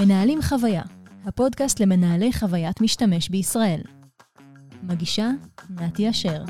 מנהלים חוויה, הפודקאסט למנהלי חוויית משתמש בישראל. מגישה, נתי אשר.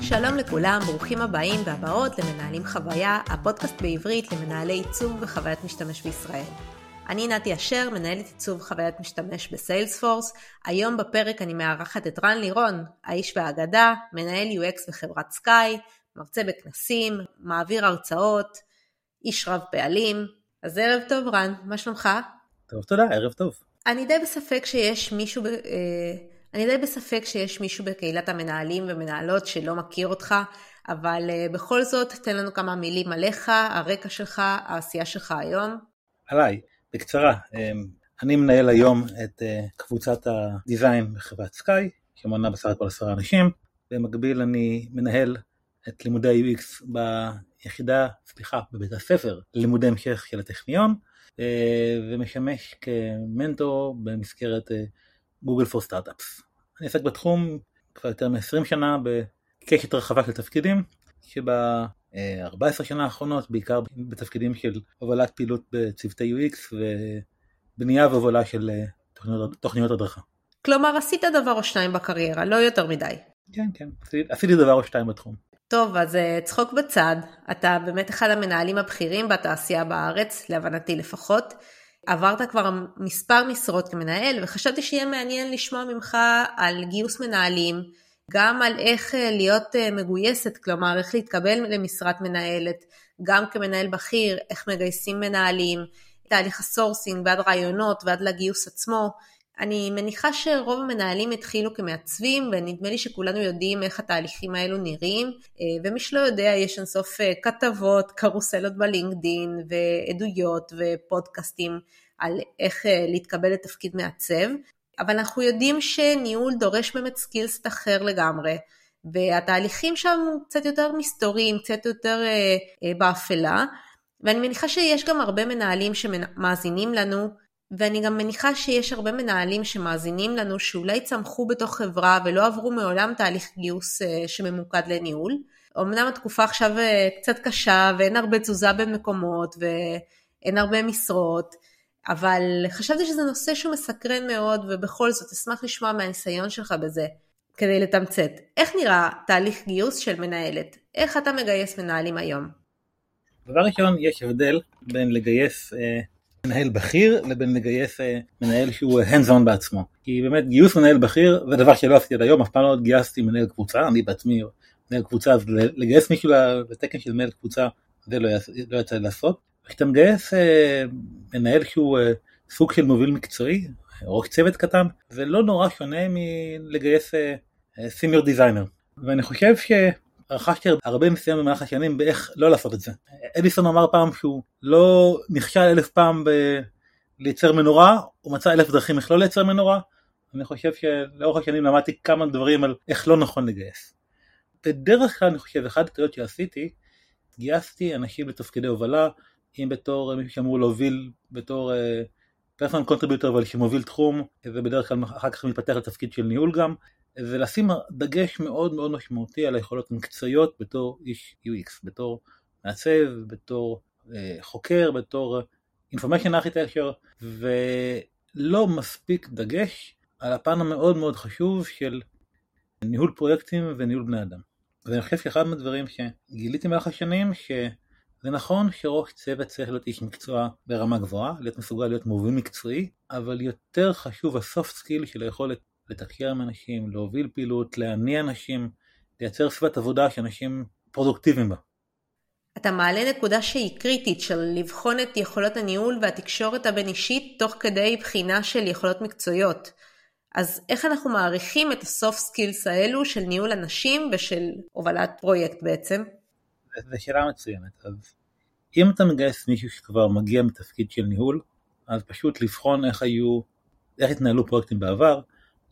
שלום לכולם, ברוכים הבאים והבאות למנהלים חוויה, הפודקאסט בעברית למנהלי עיצוב וחוויית משתמש בישראל. אני נתי אשר, מנהלת עיצוב חוויית משתמש בסיילספורס. היום בפרק אני מארחת את רן לירון, האיש והאגדה, מנהל UX בחברת סקאי, מרצה בכנסים, מעביר הרצאות, איש רב פעלים. אז ערב טוב רן, מה שלומך? טוב, תודה, ערב טוב. אני די בספק שיש מישהו, אה, אני די בספק שיש מישהו בקהילת המנהלים ומנהלות שלא מכיר אותך, אבל אה, בכל זאת תן לנו כמה מילים עליך, הרקע שלך, העשייה שלך היום. עליי. בקצרה, אמ, אני מנהל היום את אה, קבוצת הדיזיין בחברת סקאי, שמונה בסך הכל עשרה אנשים, במקביל אני מנהל את לימודי ה-UX ביחידה, סליחה, בבית הספר ללימודי המשך של הטכניון, אה, ומשמש כמנטור במסגרת גוגל פור סטארט-אפס. אני עוסק בתחום כבר יותר מ-20 שנה בקשת רחבה של תפקידים, שבה 14 שנה האחרונות, בעיקר בתפקידים של הובלת פעילות בצוותי UX ובנייה והובלה של אה, תוכניות, תוכניות הדרכה. כלומר, עשית דבר או שניים בקריירה, לא יותר מדי. כן, כן, עשיתי דבר או שתיים בתחום. טוב, אז אה, צחוק בצד, אתה באמת אחד המנהלים הבכירים בתעשייה בארץ, להבנתי לפחות. עברת כבר מספר משרות כמנהל, וחשבתי שיהיה מעניין לשמוע ממך על גיוס מנהלים, גם על איך אה, להיות אה, מגויסת, כלומר איך להתקבל למשרת מנהלת, גם כמנהל בכיר, איך מגייסים מנהלים, תהליך ה sourcing ועד ראיונות ועד לגיוס עצמו. אני מניחה שרוב המנהלים התחילו כמעצבים ונדמה לי שכולנו יודעים איך התהליכים האלו נראים אה, ומי שלא יודע יש אינסוף כתבות, קרוסלות ב LinkedIn ועדויות ופודקאסטים על איך להתקבל לתפקיד מעצב אבל אנחנו יודעים שניהול דורש באמת סקילסט אחר לגמרי, והתהליכים שם קצת יותר מסתוריים, קצת יותר אה, אה, באפלה, ואני מניחה שיש גם הרבה מנהלים שמאזינים לנו, ואני גם מניחה שיש הרבה מנהלים שמאזינים לנו שאולי צמחו בתוך חברה ולא עברו מעולם תהליך גיוס אה, שממוקד לניהול. אמנם התקופה עכשיו אה, קצת קשה ואין הרבה תזוזה בין מקומות ואין הרבה משרות, אבל חשבתי שזה נושא שהוא מסקרן מאוד, ובכל זאת אשמח לשמוע מהניסיון שלך בזה, כדי לתמצת. איך נראה תהליך גיוס של מנהלת? איך אתה מגייס מנהלים היום? דבר ראשון, יש הבדל בין לגייס אה, מנהל בכיר לבין לגייס אה, מנהל שהוא hands on בעצמו. כי באמת גיוס מנהל בכיר זה דבר שלא עשיתי עד היום, אף פעם לא גייסתי מנהל קבוצה, אני בעצמי מנהל קבוצה, אז לגייס מישהו לתקן של מנהל קבוצה זה לא, לא יצא לעשות. כשאתה מגייס אה, מנהל שהוא אה, סוג של מוביל מקצועי, או צוות קטן, זה לא נורא שונה מלגייס סימיור אה, דיזיינר. ואני חושב שרכשתי הרבה ניסיון במהלך השנים באיך לא לעשות את זה. אדיסון אמר פעם שהוא לא נכשל אלף פעם בלייצר מנורה, הוא מצא אלף דרכים איך לא לייצר מנורה. אני חושב שלאורך השנים למדתי כמה דברים על איך לא נכון לגייס. בדרך כלל אני חושב, אחת הטעויות שעשיתי, גייסתי אנשים לתפקידי הובלה, אם בתור מישהו שאמור להוביל בתור personal אה, contributor אבל שמוביל תחום ובדרך כלל אחר כך מתפתח לתפקיד של ניהול גם ולשים דגש מאוד מאוד משמעותי על היכולות המקצועיות בתור איש UX, בתור מעצב, בתור אה, חוקר, בתור information architecture ולא מספיק דגש על הפן המאוד מאוד חשוב של ניהול פרויקטים וניהול בני אדם. ואני חושב שאחד מהדברים שגיליתי במהלך השנים ש... זה נכון שראש צוות צריך להיות איש מקצוע ברמה גבוהה, להיות מסוגל להיות מוביל מקצועי, אבל יותר חשוב ה soft skill של היכולת לתקשר עם אנשים, להוביל פעילות, להניע אנשים, לייצר סביבת עבודה שאנשים פרודוקטיביים בה. אתה מעלה נקודה שהיא קריטית של לבחון את יכולות הניהול והתקשורת הבין אישית תוך כדי בחינה של יכולות מקצועיות. אז איך אנחנו מעריכים את ה soft skills האלו של ניהול אנשים ושל הובלת פרויקט בעצם? זו שאלה מצוינת. אז אם אתה מגייס מישהו שכבר מגיע מתפקיד של ניהול, אז פשוט לבחון איך היו, איך התנהלו פרויקטים בעבר,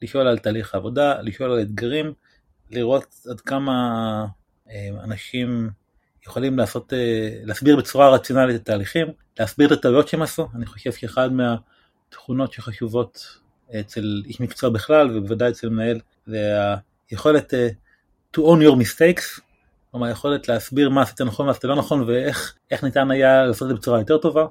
לשאול על תהליך העבודה, לשאול על אתגרים, לראות עד כמה אה, אנשים יכולים לעשות, אה, להסביר בצורה רציונלית את התהליכים, להסביר את הטעויות שהם עשו, אני חושב שאחד מהתכונות שחשובות אצל איש מקצוע בכלל, ובוודאי אצל מנהל, זה היכולת אה, to own your mistakes, כלומר היכולת להסביר מה עשית נכון ומה עשית לא נכון ואיך ניתן היה לעשות את זה בצורה יותר טובה.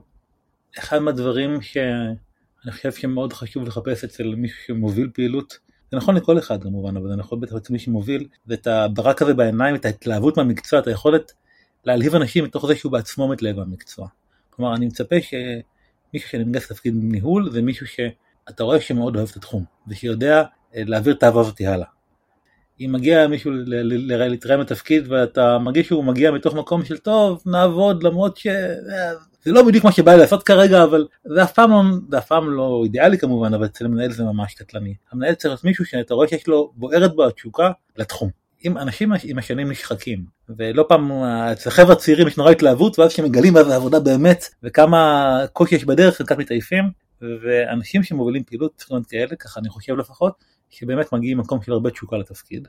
אחד מהדברים שאני חושב שמאוד חשוב לחפש אצל מישהו שמוביל פעילות, זה נכון לכל אחד כמובן, אבל זה נכון בטח אצל מי שמוביל, זה את הברק הזה בעיניים, את ההתלהבות מהמקצוע, את היכולת להלהיב אנשים מתוך זה שהוא בעצמו מתלהב מהמקצוע. כלומר אני מצפה שמישהו שנמגס לתפקיד ניהול זה מישהו שאתה רואה שמאוד אוהב את התחום ושיודע אה, להעביר את האהבה הזאתי הלאה. אם מגיע מישהו להתראה בתפקיד ואתה מרגיש שהוא מגיע מתוך מקום של טוב נעבוד למרות שזה לא בדיוק מה שבא לי לעשות כרגע אבל זה אף פעם לא, זה אף פעם לא אידיאלי כמובן אבל אצל המנהל זה ממש קטלני. המנהל צריך להיות מישהו שאתה רואה שיש לו בוערת בו התשוקה לתחום. אם אנשים עם השנים נשחקים ולא פעם אצל חבר'ה צעירים יש נורא התלהבות ואז כשמגלים מה זה עבודה באמת וכמה קושי יש בדרך הם קצת מתעייפים ואנשים שמובילים פעילות צריכים להיות כאלה ככה אני חושב לפחות שבאמת מגיעים ממקום של הרבה תשוקה לתפקיד.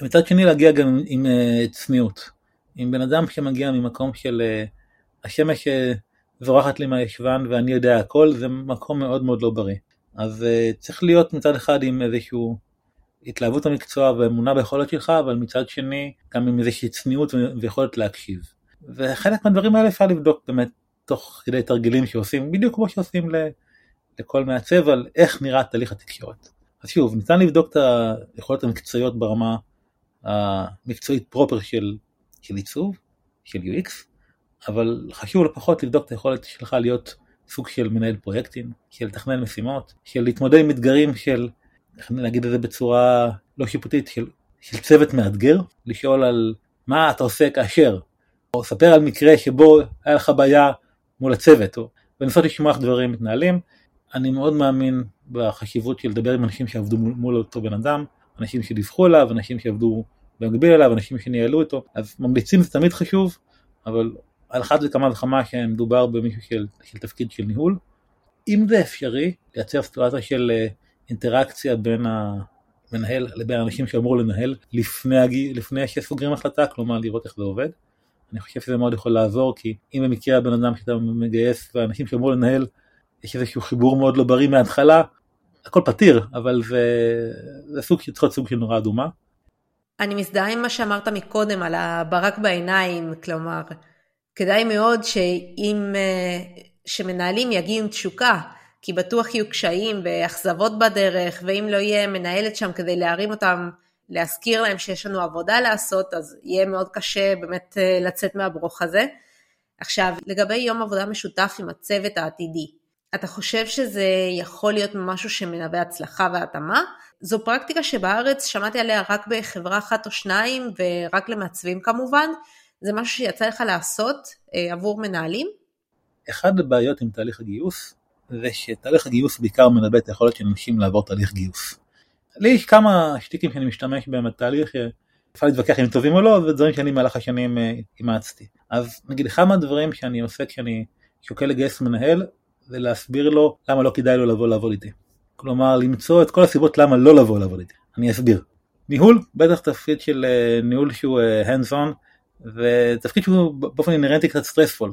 ומצד שני להגיע גם עם uh, צניעות. עם בן אדם שמגיע ממקום של uh, השמש uh, זורחת לי מהישבן ואני יודע הכל, זה מקום מאוד מאוד לא בריא. אז uh, צריך להיות מצד אחד עם איזשהו התלהבות המקצוע ואמונה ביכולת שלך, אבל מצד שני גם עם איזושהי צניעות ויכולת להקשיב. וחלק מהדברים האלה אפשר לבדוק באמת תוך כדי תרגילים שעושים, בדיוק כמו שעושים לכל מעצב על איך נראה תהליך התקשורת. אז שוב, ניתן לבדוק את היכולות המקצועיות ברמה המקצועית פרופר של, של עיצוב, של UX, אבל חשוב לפחות לבדוק את היכולת שלך להיות סוג של מנהל פרויקטים, של לתכנן משימות, של להתמודד עם אתגרים של, איך נגיד את זה בצורה לא שיפוטית, של, של צוות מאתגר, לשאול על מה אתה עושה כאשר, או ספר על מקרה שבו היה לך בעיה מול הצוות, או לנסות לשמוע איך דברים מתנהלים. אני מאוד מאמין בחשיבות של לדבר עם אנשים שעבדו מול אותו בן אדם, אנשים שדיווחו עליו, אנשים שעבדו במקביל אליו, אנשים שניהלו אותו, אז ממליצים זה תמיד חשוב, אבל על אחת וכמה וכמה שמדובר במישהו של, של תפקיד של ניהול. אם זה אפשרי, לייצר סיטואציה של אה, אינטראקציה בין המנהל לבין האנשים שאמור לנהל לפני, לפני שסוגרים החלטה, כלומר לראות איך זה עובד. אני חושב שזה מאוד יכול לעזור, כי אם במקרה הבן אדם שאתה מגייס והאנשים שאמור לנהל יש איזשהו חיבור מאוד לא בריא מההתחלה, הכל פתיר, אבל זה, זה סוג שצריך להיות סוג של נורה אדומה. אני מזדהה עם מה שאמרת מקודם על הברק בעיניים, כלומר, כדאי מאוד שאם, אה, שמנהלים יגיעו עם תשוקה, כי בטוח יהיו קשיים ואכזבות בדרך, ואם לא יהיה מנהלת שם כדי להרים אותם, להזכיר להם שיש לנו עבודה לעשות, אז יהיה מאוד קשה באמת אה, לצאת מהברוך הזה. עכשיו, לגבי יום עבודה משותף עם הצוות העתידי, אתה חושב שזה יכול להיות משהו שמנבא הצלחה והתאמה? זו פרקטיקה שבארץ שמעתי עליה רק בחברה אחת או שניים ורק למעצבים כמובן. זה משהו שיצא לך לעשות אה, עבור מנהלים? אחד הבעיות עם תהליך הגיוס זה שתהליך הגיוס בעיקר מנבא את היכולת של אנשים לעבור תהליך גיוס. לי יש כמה שטיקים שאני משתמש בהם בתהליך, אפשר להתווכח אם טובים או לא, זה דברים שאני במהלך השנים אה, אימצתי. אז נגיד אחד מהדברים שאני עושה כשאני שוקל לגייס מנהל זה להסביר לו למה לא כדאי לו לבוא לעבוד איתי. כלומר, למצוא את כל הסיבות למה לא לבוא לעבוד איתי. אני אסביר. ניהול, בטח תפקיד של uh, ניהול שהוא uh, hands on, ותפקיד שהוא באופן אינרנטי קצת סטרספול.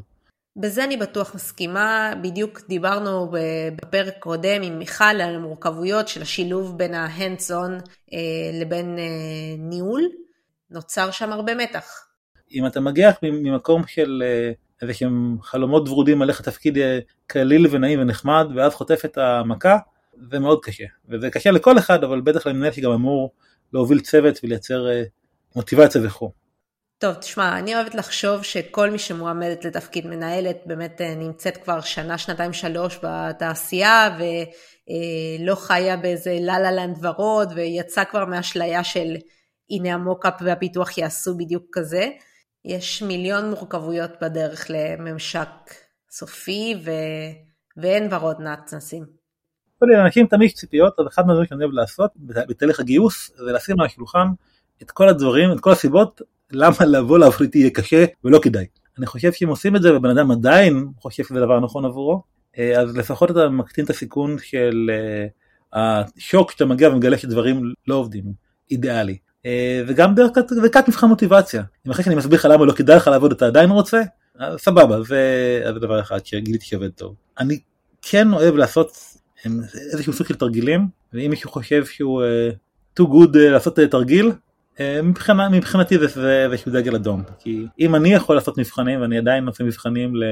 בזה אני בטוח מסכימה, בדיוק דיברנו בפרק קודם עם מיכל על המורכבויות של השילוב בין ה-hands on אה, לבין אה, ניהול, נוצר שם הרבה מתח. אם אתה מגיע ממקום של אה, איזה שהם חלומות ורודים על איך התפקיד יהיה קליל ונעים ונחמד ואז חוטף את המכה זה מאוד קשה וזה קשה לכל אחד אבל בטח למנהל שגם אמור להוביל צוות ולייצר אה, מוטיבציה וכו'. טוב תשמע אני אוהבת לחשוב שכל מי שמועמדת לתפקיד מנהלת באמת אה, נמצאת כבר שנה שנתיים שלוש בתעשייה ולא אה, חיה באיזה לה לה ורוד ויצאה כבר מהאשליה של הנה המוקאפ והפיתוח יעשו בדיוק כזה. יש מיליון מורכבויות בדרך לממשק סופי ו... ואין ורוד נצנסים. לאנשים תמיד יש ציפיות, אז אחד מהדברים שאני אוהב לעשות בתהליך הגיוס זה לשים על השולחן את כל הדברים, את כל הסיבות למה לבוא לעבוד איתי יהיה קשה ולא כדאי. אני חושב שאם עושים את זה ובן אדם עדיין חושב שזה דבר נכון עבורו, אה, אז לפחות אתה מקטין את הסיכון של אה, השוק שאתה מגיע ומגלה שדברים לא עובדים אידיאלי. אה, וגם דרכת מבחן מוטיבציה. אם אחרי שאני מסביר לך למה לא כדאי לך לעבוד אתה עדיין רוצה, אז סבבה, זה, זה דבר אחד שגיליתי שעובד טוב. אני כן אוהב לעשות איזשהו סוג של תרגילים, ואם מישהו חושב שהוא uh, too good uh, לעשות uh, תרגיל, אה, מבחינה, מבחינתי זה איזשהו דגל אדום, כי אם אני יכול לעשות מבחנים ואני עדיין עושה מבחנים ל...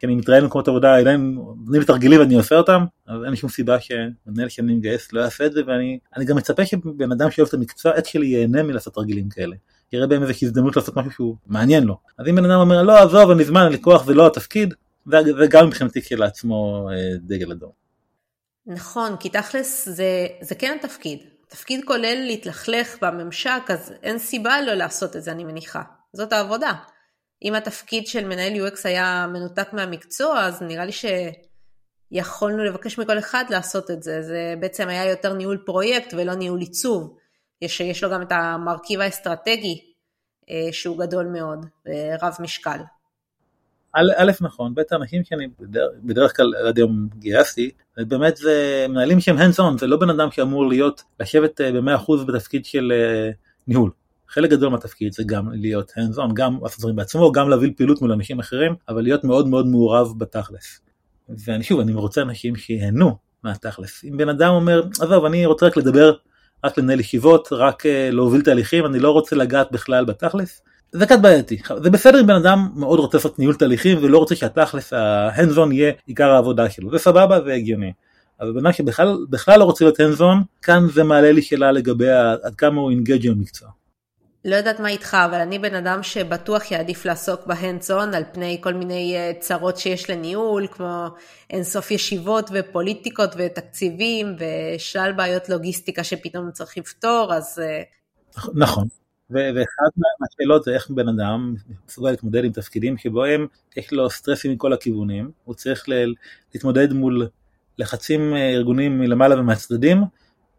כי אני מתראיין במקומות עבודה, עדיין נותנים לי ואני עושה אותם, אז אין שום סיבה שמנהל שאני מגייס לא יעשה את זה, ואני גם מצפה שבן אדם שאוהב את המקצוע, עד שלי ייהנה מלעשות תרגילים כאלה. יראה בהם איזושהי הזדמנות לעשות משהו שהוא מעניין לו. אז אם בן אדם אומר לא עזוב אני זמן, לי כוח זה לא התפקיד, זה גם מבחינתי כשלעצמו אה, דגל אדום. נכון, כי תכלס זה, זה כן התפקיד. תפקיד כולל להתלכלך בממשק, אז אין סיבה לא לעשות את זה, אני מניחה. זאת העבודה. אם התפקיד של מנהל UX היה מנותק מהמקצוע, אז נראה לי שיכולנו לבקש מכל אחד לעשות את זה. זה בעצם היה יותר ניהול פרויקט ולא ניהול עיצוב. יש, יש לו גם את המרכיב האסטרטגי אה, שהוא גדול מאוד, רב משקל. א', נכון, ב', האנשים שאני בדרך, בדרך כלל עד היום גייסתי, באמת זה מנהלים שהם hands on, זה לא בן אדם שאמור להיות, לשבת אה, ב-100% בתפקיד של אה, ניהול. חלק גדול מהתפקיד זה גם להיות hands on, גם לעשות דברים בעצמו, גם להוביל פעילות מול אנשים אחרים, אבל להיות מאוד מאוד מעורב בתכלס. ואני שוב, אני רוצה אנשים שיהנו מהתכלס. אם בן אדם אומר, עזוב, אני רוצה רק לדבר, רק לנהל ישיבות, רק אה, להוביל תהליכים, אני לא רוצה לגעת בכלל בתכלס, זה קצת בעייתי. זה בסדר אם בן אדם מאוד רוצה לעשות ניהול תהליכים ולא רוצה שהתכלס, ה hands on יהיה עיקר העבודה שלו, זה סבבה, זה הגיוני. אבל בן אדם שבכלל לא רוצה להיות hands on, כאן זה מעלה לי שאלה לגבי עד כמה הוא engaged במקצוע. לא יודעת מה איתך, אבל אני בן אדם שבטוח יעדיף לעסוק ב hands on על פני כל מיני אה, צרות שיש לניהול, כמו אינסוף ישיבות ופוליטיקות ותקציבים ושלל בעיות לוגיסטיקה שפתאום צריך לפתור, אז... אה, נכון. ואחת מהשאלות זה איך בן אדם מסוגל להתמודד עם תפקידים שבהם יש לו סטרסים מכל הכיוונים, הוא צריך להתמודד מול לחצים אה, ארגוניים מלמעלה ומהצדדים,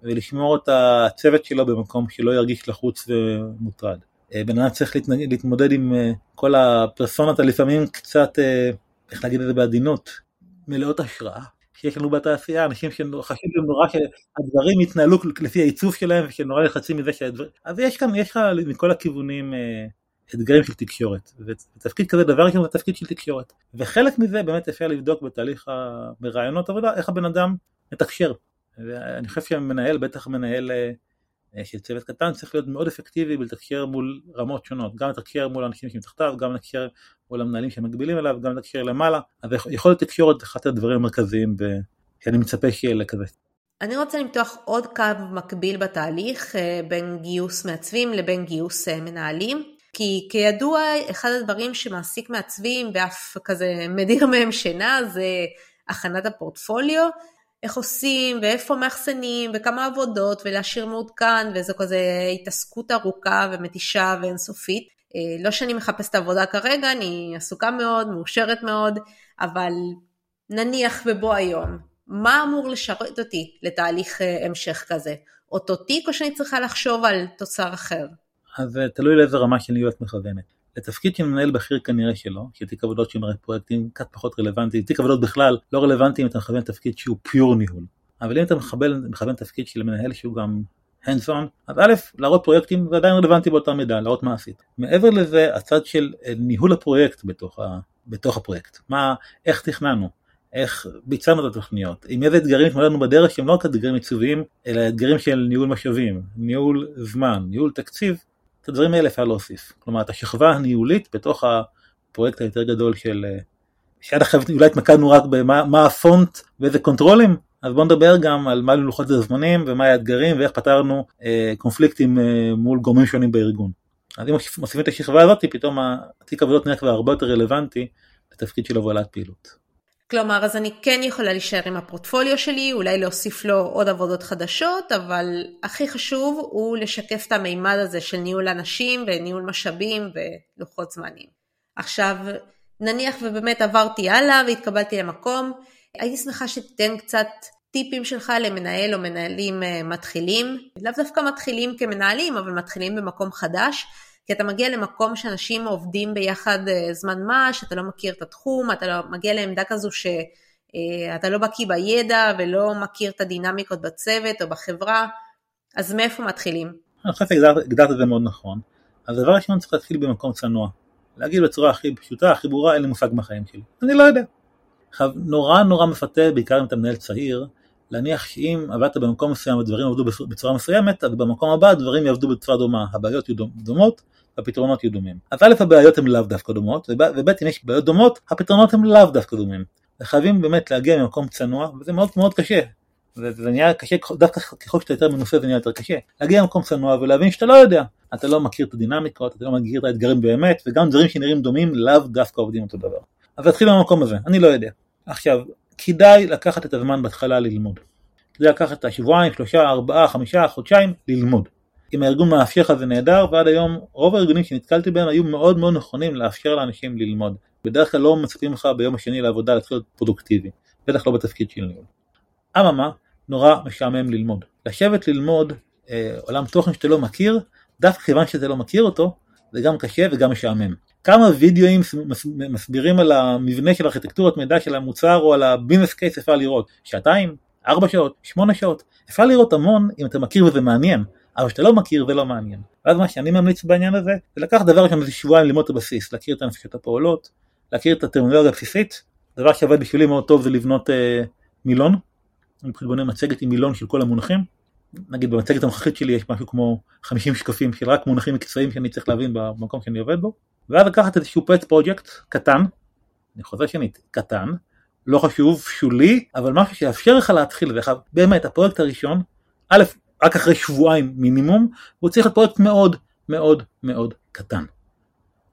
ולשמור את הצוות שלו במקום שלא ירגיש לחוץ ומוטרד. אה, בן אדם צריך להתמודד עם אה, כל הפרסונות הלפעמים קצת, איך להגיד את זה בעדינות, מלאות השראה. שיש לנו בתעשייה, אנשים שחשוב להם נורא שהדברים יתנהלו לפי העיצוב שלהם ושנורא לחצים מזה שהדברים... אז יש כאן, יש לך מכל הכיוונים אה, אתגרים של תקשורת, ותפקיד כזה דבר ראשון זה תפקיד של תקשורת. וחלק מזה באמת אפשר לבדוק בתהליך ברעיונות עבודה, איך הבן אדם מתקשר. ואני חושב שהמנהל, בטח מנהל אה, אה, של צוות קטן צריך להיות מאוד אפקטיבי בלתקשר מול רמות שונות, גם לתקשר מול אנשים שמתחתיו, גם לתקשר מול המנהלים שמקבילים אליו, גם לתקשר למעלה, אז יכול להיות תקשורת אחד הדברים המרכזיים שאני מצפה שיהיה לכזה. אני רוצה למתוח עוד קו מקביל בתהליך אה, בין גיוס מעצבים לבין גיוס מנהלים. כי כידוע, אחד הדברים שמעסיק מעצבים ואף כזה מדיר מהם שינה זה הכנת הפורטפוליו, איך עושים ואיפה מאחסנים וכמה עבודות ולהשאיר מעודכן וזו כזה התעסקות ארוכה ומתישה ואינסופית. אה, לא שאני מחפשת עבודה כרגע, אני עסוקה מאוד, מאושרת מאוד, אבל נניח בבוא היום, מה אמור לשרת אותי לתהליך אה, המשך כזה? אותו תיק או שאני צריכה לחשוב על תוצר אחר? אז אה, תלוי לאיזה רמה של את מכוונת. לתפקיד של מנהל בכיר כנראה שלא, כי תיק עבודות שמראה פרויקטים קצת פחות רלוונטי, תיק עבודות בכלל לא רלוונטי אם אתה מכוון תפקיד שהוא פיור ניהול. אבל אם אתה מכוון, מכוון תפקיד של מנהל שהוא גם hands on, אז א', להראות פרויקטים זה עדיין רלוונטי באותה מידה, להראות מה עשית. מעבר לזה, הצד של אה, ניהול הפרויקט בתוך, ה, בתוך הפרויקט, מה, איך תכננו, איך ביצענו את התוכניות, עם איזה אתגרים התמודדנו בדרך שהם לא רק אתגרים עיצוביים, אלא אתגרים של ניהול משאבים, ניהול זמן, ניהול תקציב, את הדברים האלה אפשר להוסיף. כלומר, את השכבה הניהולית בתוך הפרויקט היותר גדול של... אה, שעד עכשיו אולי התמקדנו רק במה הפונט ואיזה קונטרולים, אז בואו נדבר גם על מה לוחות הזמנים ומה האתגרים ואיך פתרנו אה, קונפליקטים אה, מול גורמים שונים בארגון. אז אם מוסיפים את השכבה הזאת, פתאום התיק עבודות נראה כבר הרבה יותר רלוונטי לתפקיד של הובלת פעילות. כלומר, אז אני כן יכולה להישאר עם הפורטפוליו שלי, אולי להוסיף לו עוד עבודות חדשות, אבל הכי חשוב הוא לשקף את המימד הזה של ניהול אנשים וניהול משאבים ולוחות זמנים. עכשיו, נניח ובאמת עברתי הלאה והתקבלתי למקום, הייתי שמחה שתיתן קצת טיפים שלך למנהל או מנהלים אה, מתחילים, לאו דווקא מתחילים כמנהלים, אבל מתחילים במקום חדש, כי אתה מגיע למקום שאנשים עובדים ביחד אה, זמן מה, שאתה לא מכיר את התחום, אתה לא, מגיע לעמדה כזו שאתה אה, לא בקיא בידע ולא מכיר את הדינמיקות בצוות או בחברה, אז מאיפה מתחילים? אני חושב שהגדרת את זה מאוד נכון. הדבר ראשון צריך להתחיל במקום צנוע. להגיד בצורה הכי פשוטה, הכי ברורה, אין לי מושג מהחיים שלי. אני לא יודע. עכשיו, נורא נורא מפתה, בעיקר אם אתה מנהל צעיר, להניח שאם עבדת במקום מסוים ודברים עבדו בצורה מסוימת, אז במקום הבא הדברים יעבדו בצורה דומה, הבעיות יהיו דומות, והפתרונות יהיו דומים. אז א', הבעיות הן לאו דווקא דומות, וב', אם יש בעיות דומות, הפתרונות הם לאו דווקא דומים. וחייבים באמת להגיע ממקום צנוע, וזה מאוד מאוד קשה. וזה נהיה קשה, דווקא ככל שאתה יותר מנוסה זה נהיה יותר קשה. להגיע למקום צנוע ולהבין שאתה לא יודע. אתה לא מכיר את הדינמיקות, אתה לא מכיר את האתגרים באמת, וגם דברים שנראים דומים לאו דווקא עובדים אותו דבר. אז נתחיל במקום הזה, אני לא יודע. עכשיו, כדאי לקחת את הזמן בהתחלה ללמוד. כדאי לקחת את השבועיים, שלושה, ארבעה, חמישה, חודשיים, ללמוד. אם הארגון מאפשר לך זה נהדר, ועד היום רוב הארגונים שנתקלתי בהם היו מאוד מאוד נכונים לאפשר לאנשים ללמוד. בדרך כלל לא מצפים לך ביום השני לעבודה להתחיל להיות פרודוקטיבי, בטח לא בתפקיד של ניהול. אממה, נורא משעמם ללמוד. לשבת ללמוד אה, עולם תוכן שאתה לא מכיר, דווקא כיוון שאתה לא מכיר אותו, זה גם קשה וגם משעמם. כמה וידאוים מסבירים על המבנה של ארכיטקטורת מידע של המוצר או על הביזנס קייס אפשר לראות? שעתיים? ארבע שעות? שמונה שעות? אפשר לראות המון אם אתה מכיר וזה מעניין, אבל שאתה לא מכיר ולא מעניין. ואז מה שאני ממליץ בעניין הזה, זה לקחת דבר ראשון איזה שבועיים ללמוד את הבסיס, להכיר את הנפשות הפועלות, להכיר את הטרמינולוגיה הבסיסית, דבר שעובד בשבילי מאוד טוב זה לבנות אה, מילון, אני פשוט בונה מצגת עם מילון של כל המונחים, נגיד במצגת הנוכחית שלי יש משהו כמו 50 שקפים של רק מונחים מקצועיים שאני צריך להבין במקום שאני עובד בו, ואז לקחת איזשהו פט פרויקט קטן, אני חוזר שנית, קטן, לא חשוב, שולי, אבל משהו שיאפשר לך להתחיל, באמת הפרויקט הראשון, א', רק אחרי שבועיים מינימום, הוא צריך להיות פרויקט מאוד מאוד מאוד קטן.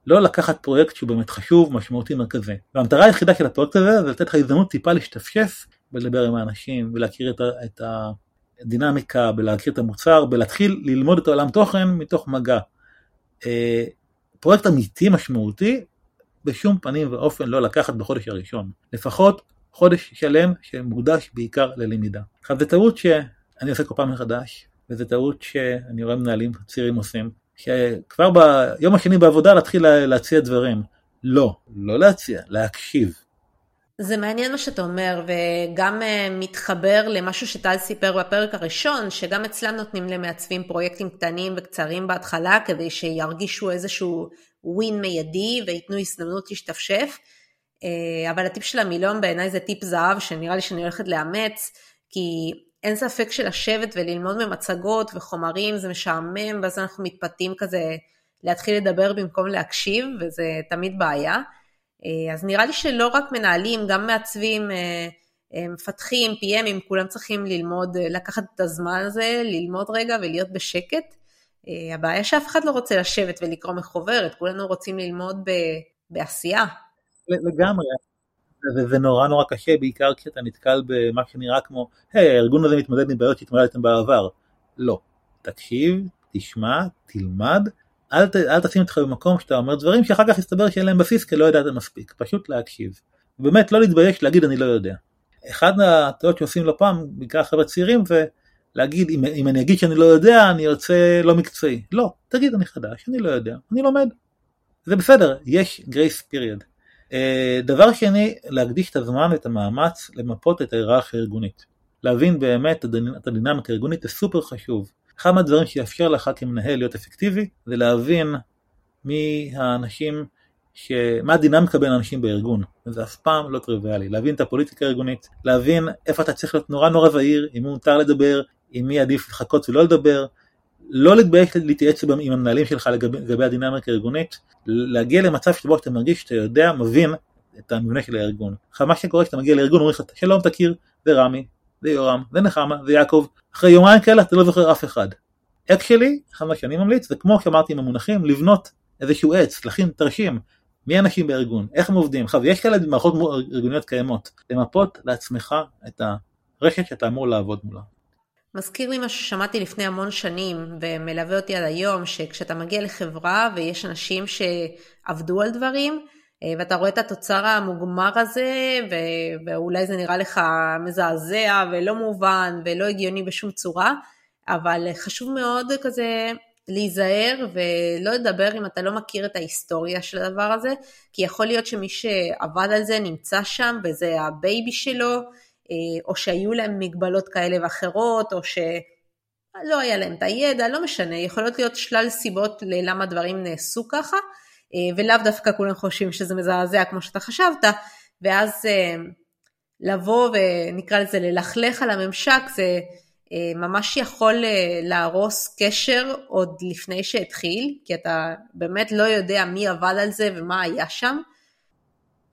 לא לקחת פרויקט שהוא באמת חשוב, משמעותי, מרכזי. והמטרה היחידה של הפרויקט הזה זה לתת לך הזדמנות טיפה להשתפשף ולדבר עם האנשים ולהכיר את, את הדינמיקה, ולהכיר את המוצר, ולהתחיל ללמוד את העולם תוכן מתוך מגע. פרויקט אמיתי משמעותי, בשום פנים ואופן לא לקחת בחודש הראשון. לפחות חודש שלם שמוקדש בעיקר ללמידה. עכשיו זו טעות שאני עושה כל פעם מחדש, וזו טעות שאני רואה מנהלים צעירים עושים, שכבר ביום השני בעבודה להתחיל להציע דברים. לא, לא להציע, להקשיב. זה מעניין מה שאתה אומר, וגם אה, מתחבר למשהו שטל סיפר בפרק הראשון, שגם אצלם נותנים למעצבים פרויקטים קטנים וקצרים בהתחלה, כדי שירגישו איזשהו ווין מיידי וייתנו הזדמנות להשתפשף. אה, אבל הטיפ של המילון בעיניי זה טיפ זהב, שנראה לי שאני הולכת לאמץ, כי אין ספק שלשבת וללמוד ממצגות וחומרים זה משעמם, ואז אנחנו מתפתים כזה להתחיל לדבר במקום להקשיב, וזה תמיד בעיה. אה, אז נראה לי שלא רק מנהלים, גם מעצבים, אה, אה, מפתחים, PMים, כולם צריכים ללמוד, לקחת את הזמן הזה, ללמוד רגע ולהיות בשקט. הבעיה שאף אחד לא רוצה לשבת ולקרוא מחוברת, כולנו רוצים ללמוד ב, בעשייה. לגמרי, וזה נורא נורא קשה, בעיקר כשאתה נתקל במה שנראה כמו, היי, הארגון הזה מתמודד עם בעיות שהתמודדתם בעבר. לא. תקשיב, תשמע, תלמד, אל, ת, אל תשים אותך במקום שאתה אומר דברים שאחר כך יסתבר שאין להם בסיס כי לא ידעת מספיק, פשוט להקשיב. באמת לא להתבייש להגיד אני לא יודע. אחד הטעויות שעושים לא פעם, בעיקר חבר'ה צעירים, זה להגיד אם, אם אני אגיד שאני לא יודע אני יוצא לא מקצועי. לא, תגיד אני חדש, אני לא יודע, אני לומד. זה בסדר, יש גרייס פיריוד. Uh, דבר שני, להקדיש את הזמן ואת המאמץ למפות את ההיררכיה הארגונית. להבין באמת את הדינמיקה הארגונית זה סופר חשוב. אחד מהדברים שיאפשר לך כמנהל להיות אפקטיבי זה להבין מי האנשים, ש... מה הדינמיקה בין האנשים בארגון, וזה אף פעם לא טריוויאלי, להבין את הפוליטיקה הארגונית, להבין איפה אתה צריך להיות נורא נורא זהיר, עם מי מותר לדבר, עם מי עדיף לחכות ולא לדבר, לא להתבייש להתייעץ עם המנהלים שלך לגבי, לגבי הדינמיקה הארגונית, להגיע למצב שבו אתה מרגיש שאתה יודע, מבין את המבנה של הארגון. מה שקורה כשאתה מגיע לארגון, אומרים לך שלום תכיר, זה רמי, זה יורם, זה נחמה, זה יעקב, אחרי יומיים כאלה אתה לא זוכר אף אחד. אקשלי, אחד מה שאני ממליץ, זה כמו שאמרתי עם המונחים, לבנות איזשהו עץ, להכין תרשים, מי האנשים בארגון, איך הם עובדים. עכשיו, יש כאלה מערכות ארגוניות קיימות, למפות לעצמך את הרשת שאתה אמור לעבוד מולה. מזכיר לי מה ששמעתי לפני המון שנים ומלווה אותי עד היום, שכשאתה מגיע לחברה ויש אנשים שעבדו על דברים, ואתה רואה את התוצר המוגמר הזה, ואולי זה נראה לך מזעזע ולא מובן ולא הגיוני בשום צורה, אבל חשוב מאוד כזה להיזהר ולא לדבר אם אתה לא מכיר את ההיסטוריה של הדבר הזה, כי יכול להיות שמי שעבד על זה נמצא שם וזה ה baby שלו, אה, או שהיו להם מגבלות כאלה ואחרות, או שלא היה להם את הידע, לא משנה, יכולות להיות שלל סיבות ללמה דברים נעשו ככה, אה, ולאו דווקא כולם חושבים שזה מזעזע כמו שאתה חשבת, ואז אה, לבוא ונקרא לזה ללכלך על הממשק זה אה, ממש יכול אה, להרוס קשר עוד לפני שהתחיל, כי אתה באמת לא יודע מי עבד על זה ומה היה שם.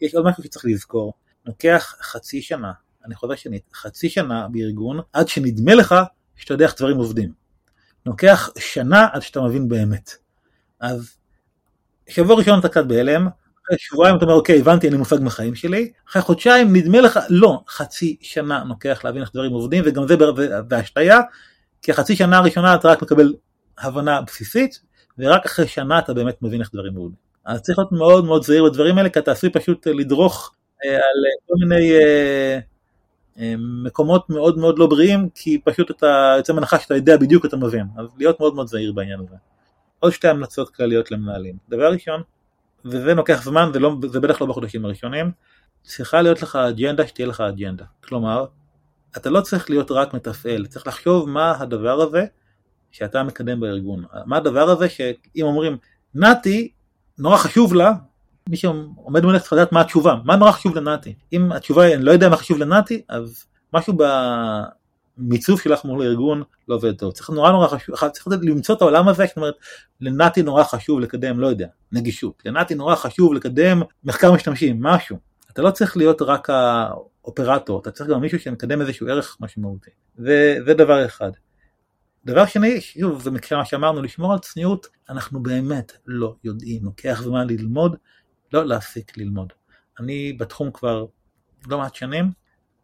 יש עוד משהו שצריך לזכור, לוקח חצי שנה, אני חוזר שנית, חצי שנה בארגון, עד שנדמה לך שאתה יודע איך דברים עובדים. לוקח שנה עד שאתה מבין באמת. אז שבוע ראשון אתה קצת בהלם, אחרי שבועיים אתה אומר אוקיי הבנתי אני מושג בחיים שלי, אחרי חודשיים נדמה לך לא, חצי שנה לוקח להבין איך דברים עובדים וגם זה בהשתיה, כי החצי שנה הראשונה אתה רק מקבל הבנה בסיסית, ורק אחרי שנה אתה באמת מבין איך דברים עובדים. אז צריך להיות מאוד מאוד זהיר בדברים האלה, כי אתה עשוי פשוט לדרוך אה, על כל מיני אה, אה, מקומות מאוד מאוד לא בריאים, כי פשוט אתה יוצא מנחה שאתה יודע בדיוק אתה מבין, אז להיות מאוד מאוד זהיר בעניין הזה. עוד שתי המלצות כלליות למנהלים. דבר ראשון, וזה לוקח זמן, זה, לא, זה בטח לא בחודשים הראשונים, צריכה להיות לך אג'נדה שתהיה לך אג'נדה. כלומר, אתה לא צריך להיות רק מתפעל, צריך לחשוב מה הדבר הזה שאתה מקדם בארגון. מה הדבר הזה שאם אומרים, נתי, נורא חשוב לה, מי שעומד מולך צריך לדעת מה התשובה, מה נורא חשוב לנתי. אם התשובה היא, אני לא יודע מה חשוב לנתי, אז משהו מיצוב שלך מול הארגון לא עובד טוב. צריך נורא נורא חשוב, צריך למצוא את העולם הזה, זאת אומרת, לנתי נורא חשוב לקדם, לא יודע, נגישות. לנתי נורא חשוב לקדם מחקר משתמשים, משהו. אתה לא צריך להיות רק האופרטור, אתה צריך גם מישהו שמקדם איזשהו ערך משמעותי. וזה דבר אחד. דבר שני, שוב, זה מקרה מה שאמרנו, לשמור על צניעות, אנחנו באמת לא יודעים, לוקח זמן ללמוד, לא להפסיק ללמוד. אני בתחום כבר לא מעט שנים,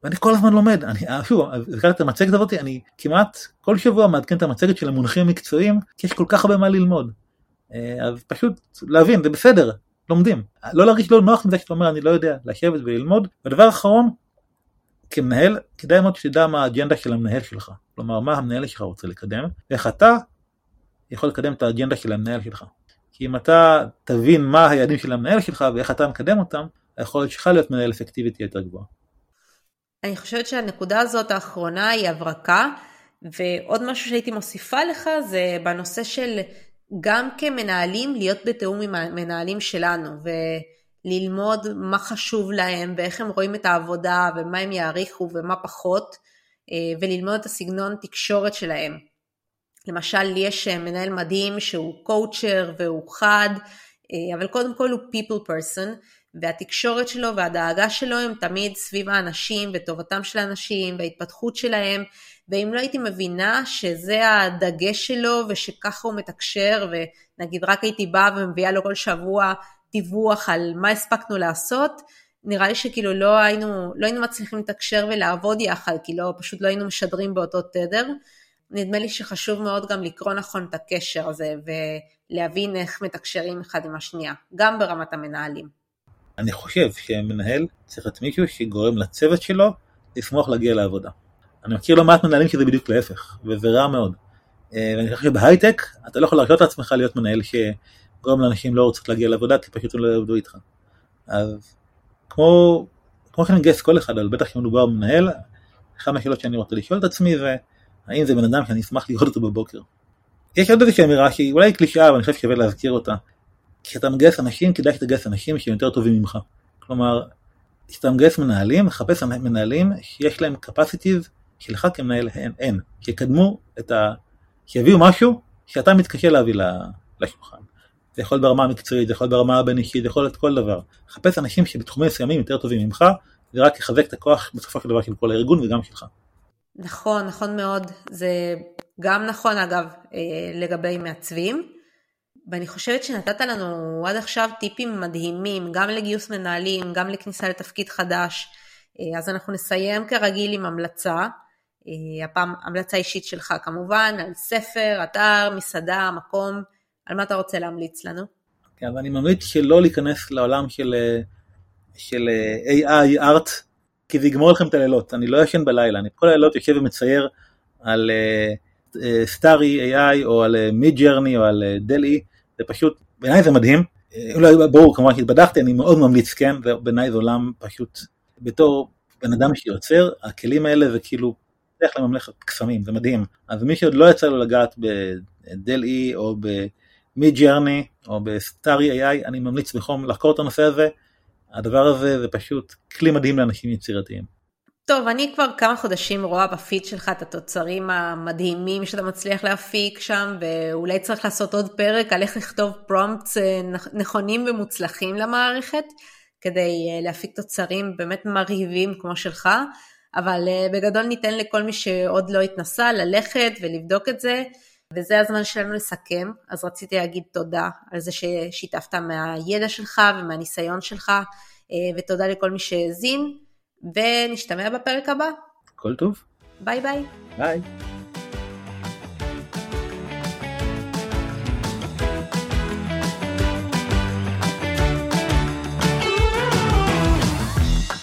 ואני כל הזמן לומד, אני, שוב, הזכרת את המצגת הזאת, אני כמעט כל שבוע מעדכן את המצגת של המונחים המקצועיים, כי יש כל כך הרבה מה ללמוד. אה, אז פשוט להבין, זה בסדר, לומדים. לא להרגיש לא נוח מזה שאתה אומר אני לא יודע, לשבת וללמוד. ודבר אחרון, כמנהל, כדאי מאוד שתדע מה האג'נדה של המנהל שלך. כלומר, מה המנהל שלך רוצה לקדם, ואיך אתה יכול לקדם את האג'נדה של המנהל שלך. כי אם אתה תבין מה היעדים של המנהל שלך ואיך אתה מקדם אותם, היכולת שלך להיות מנהל אפקטיבי תהיה יותר גבוהה. אני חושבת שהנקודה הזאת האחרונה היא הברקה, ועוד משהו שהייתי מוסיפה לך זה בנושא של גם כמנהלים להיות בתיאום עם המנהלים שלנו, וללמוד מה חשוב להם ואיך הם רואים את העבודה ומה הם יעריכו ומה פחות, אה, וללמוד את הסגנון תקשורת שלהם. למשל, לי יש מנהל מדהים שהוא קואוצ'ר והוא חד, אה, אבל קודם כל הוא people person, והתקשורת שלו והדאגה שלו הם תמיד סביב האנשים וטובתם של האנשים וההתפתחות שלהם, ואם לא הייתי מבינה שזה הדגש שלו ושככה הוא מתקשר, ונגיד רק הייתי באה ומביאה לו כל שבוע דיווח על מה הספקנו לעשות, נראה לי שכאילו לא היינו, לא היינו מצליחים לתקשר ולעבוד יחד, כי לא, פשוט לא היינו משדרים באותו תדר. נדמה לי שחשוב מאוד גם לקרוא נכון את הקשר הזה ולהבין איך מתקשרים אחד עם השנייה, גם ברמת המנהלים. אני חושב שמנהל צריך להיות מישהו שגורם לצוות שלו לשמוח להגיע לעבודה. אני מכיר לא מעט מנהלים שזה בדיוק להפך, וזה רע מאוד. אה, ואני חושב שבהייטק אתה לא יכול להרשות לעצמך להיות מנהל שגורם לאנשים לא רוצות להגיע לעבודה כי פשוט הם לא יעבדו איתך. אז כמו, כמו שאני מגייס כל אחד, אבל בטח כשמדובר במנהל, אחת מהשאלות שאני רוצה לשאול את עצמי זה האם זה בן אדם שאני אשמח לראות אותו בבוקר. יש עוד איזושהי אמירה שהיא אולי קלישאה אבל אני חושב שווה להזכיר אותה. כשאתה מגייס אנשים, כדאי שתגייס אנשים שהם יותר טובים ממך. כלומר, כשאתה מגייס מנהלים, מחפש מנהלים שיש להם capacities שלך כמנהל אין, אין, שיקדמו את ה... שיביאו משהו שאתה מתקשה להביא לשולחן. זה יכול להיות ברמה המקצועית, זה יכול להיות ברמה הבין-אישית, זה יכול להיות כל דבר. חפש אנשים שבתחומים מסוימים יותר טובים ממך, זה רק יחזק את הכוח בסופו של דבר של כל הארגון וגם שלך. נכון, נכון מאוד. זה גם נכון אגב אה, לגבי מעצבים. ואני חושבת שנתת לנו עד עכשיו טיפים מדהימים, גם לגיוס מנהלים, גם לכניסה לתפקיד חדש. אה, אז אנחנו נסיים כרגיל עם המלצה. אה, הפעם המלצה אישית שלך כמובן, על ספר, אתר, מסעדה, מקום, על מה אתה רוצה להמליץ לנו? כן, אז אני ממליץ שלא להיכנס לעולם של, אה, של AI, ארט, כי זה יגמור לכם את הלילות. אני לא ישן בלילה, אני כל הלילות יושב ומצייר על סטארי AI או על מיד ג'רני או על דל-אי, זה פשוט, בעיניי זה מדהים, אולי ברור כמובן שהתבדחתי, אני מאוד ממליץ כן, ובעיניי זה עולם פשוט, בתור בן אדם שיוצר, הכלים האלה זה כאילו, איך לממלכת קסמים, זה מדהים. אז מי שעוד לא יצא לו לגעת ב DALL-E או ב Midjourney או ב starryai, אני ממליץ בחום לחקור את הנושא הזה. הדבר הזה זה פשוט כלי מדהים לאנשים יצירתיים. טוב, אני כבר כמה חודשים רואה בפיד שלך את התוצרים המדהימים שאתה מצליח להפיק שם, ואולי צריך לעשות עוד פרק על איך לכתוב prompts אה, נכונים ומוצלחים למערכת, כדי אה, להפיק תוצרים באמת מרהיבים כמו שלך, אבל אה, בגדול ניתן לכל מי שעוד לא התנסה ללכת ולבדוק את זה, וזה הזמן שלנו לסכם, אז רציתי להגיד תודה על זה ששיתפת מהידע שלך ומהניסיון שלך, ותודה לכל מי שהאזין. ונשתמע בפרק הבא. כל טוב. ביי ביי. ביי.